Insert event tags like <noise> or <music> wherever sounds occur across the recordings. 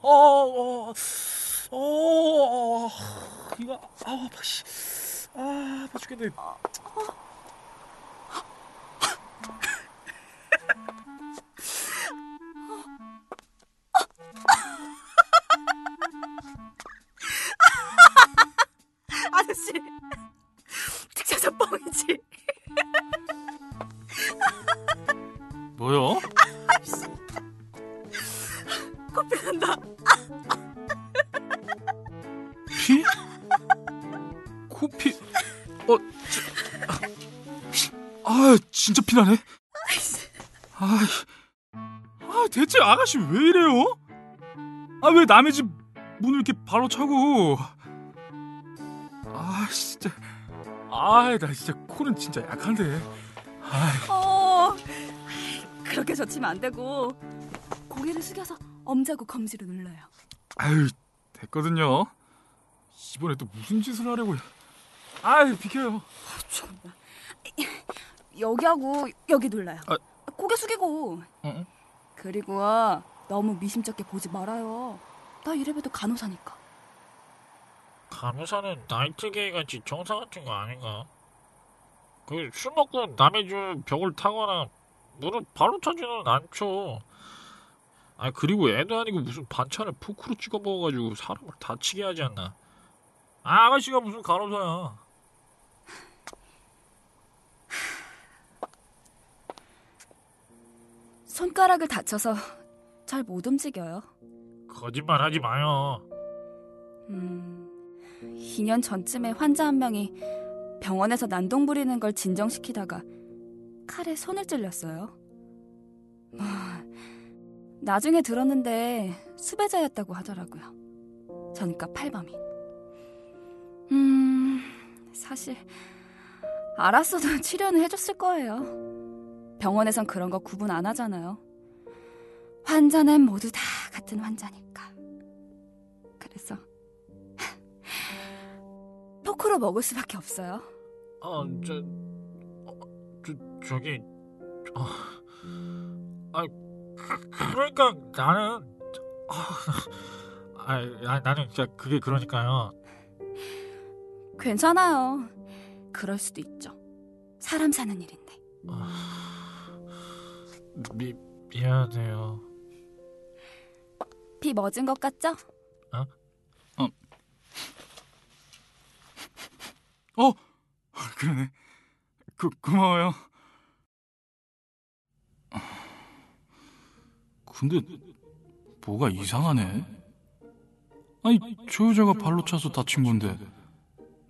어, 어, 어, 어, 이거, 아, 아파, 씨. 아, 아파 죽겠네. 코피 난다 피? 코피? 어, 저, 아, 진짜 피나네. 아, 아, 대체 아가씨 왜 이래요? 아, 왜 남의 집 문을 이렇게 바로 차고? 아, 진짜. 아, 나 진짜 코는 진짜 약한데. 아, 어 그렇게 젖히면 안 되고 고개를 숙여서 엄자고 검지로 눌러요 아유, 됐거든요. 이번에 또 무슨 짓을 하려고? 아유, 비켜요. 정말 여기하고 여기 눌러요 아. 고개 숙이고 어? 그리고 너무 미심쩍게 보지 말아요 나 이래봬도 간호사니까 간호사는 나이트게이 같이 정사 같은 거 아닌가? 그 술 먹고 남의 집 벽을 타거나 문을 바로 차지는 않죠. 아 그리고 애도 아니고 무슨 반찬을 포크로 찍어 먹어가지고 사람을 다치게 하지 않나? 아, 아가씨가 무슨 간호사야? 손가락을 다쳐서 잘 못 움직여요 거짓말 하지 마요. 음, 2년 전쯤에 환자 한 명이 병원에서 난동 부리는 걸 진정시키다가 칼에 손을 찔렸어요. 아, 나중에 들었는데 수배자였다고 하더라고요. 전과 8범이. 음, 사실 알았어도 <laughs> 치료는 해줬을 거예요. 병원에선 그런 거 구분 안 하잖아요. 환자는 모두 다 같은 환자니까. 그래서 <laughs> 포크로 먹을 수밖에 없어요. 아, 저, 어, 저 저기, 어, 아, 그, 그러니까 나는, 아, 아, 아, 나는 진짜 그게 그러니까요. 괜찮아요. 그럴 수도 있죠. 사람 사는 일인데. 미 미안해요. 비 멎은 것 같죠? 어, 그러네. 그 고마워요. 근데 뭐가 이상하네. 아니 저 여자가 발로 차서 다친 건데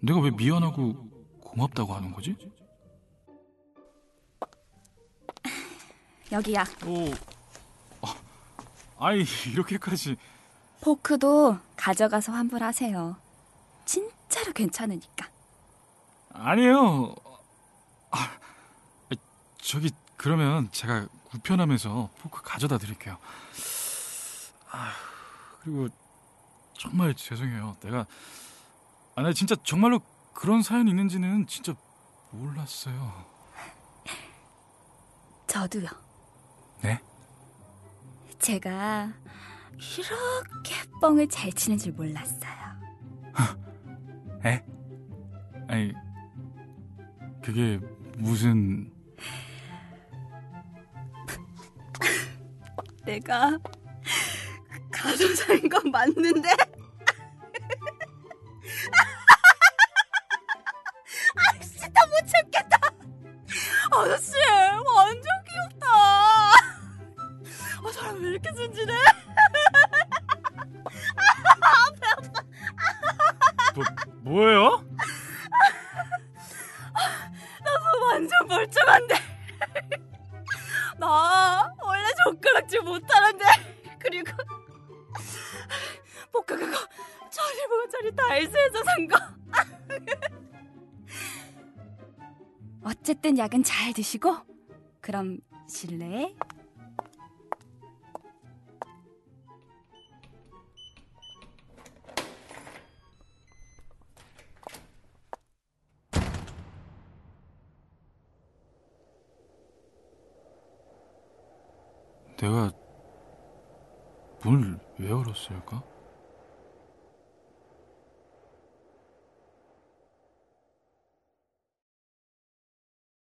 내가 왜 미안하고 고맙다고 하는 거지? 여기야. 오, 아, 아이 이렇게까지 포크도 가져가서 환불하세요. 진짜로 괜찮으니까. 아니에요. 아, 저기 그러면 제가 우편하면서 포크 가져다 드릴게요. 아, 그리고 정말 죄송해요. 내가 아, 나 진짜 정말로 그런 사연이 있는지는 진짜 몰랐어요. 저도요. 네? 제가 이렇게 뻥을 잘 치는 줄 몰랐어요. <laughs> 에? 아니 그게 무슨 내가 <laughs> 가소사인 건 맞는데? <laughs> 아, 진짜 못 참겠다. 아저씨, 완전 귀엽다. 아, 사람 왜 이렇게 순진해? 뭐, 뭐예요? 나도 완전 멀쩡한데. 젓가락질 못하는데. <laughs> 그리고 포크 그거 천일보짜리 다이소에서 산 거. 어쨌든 약은 잘 드시고 그럼 실례. 내가 뭘 왜 울었을까?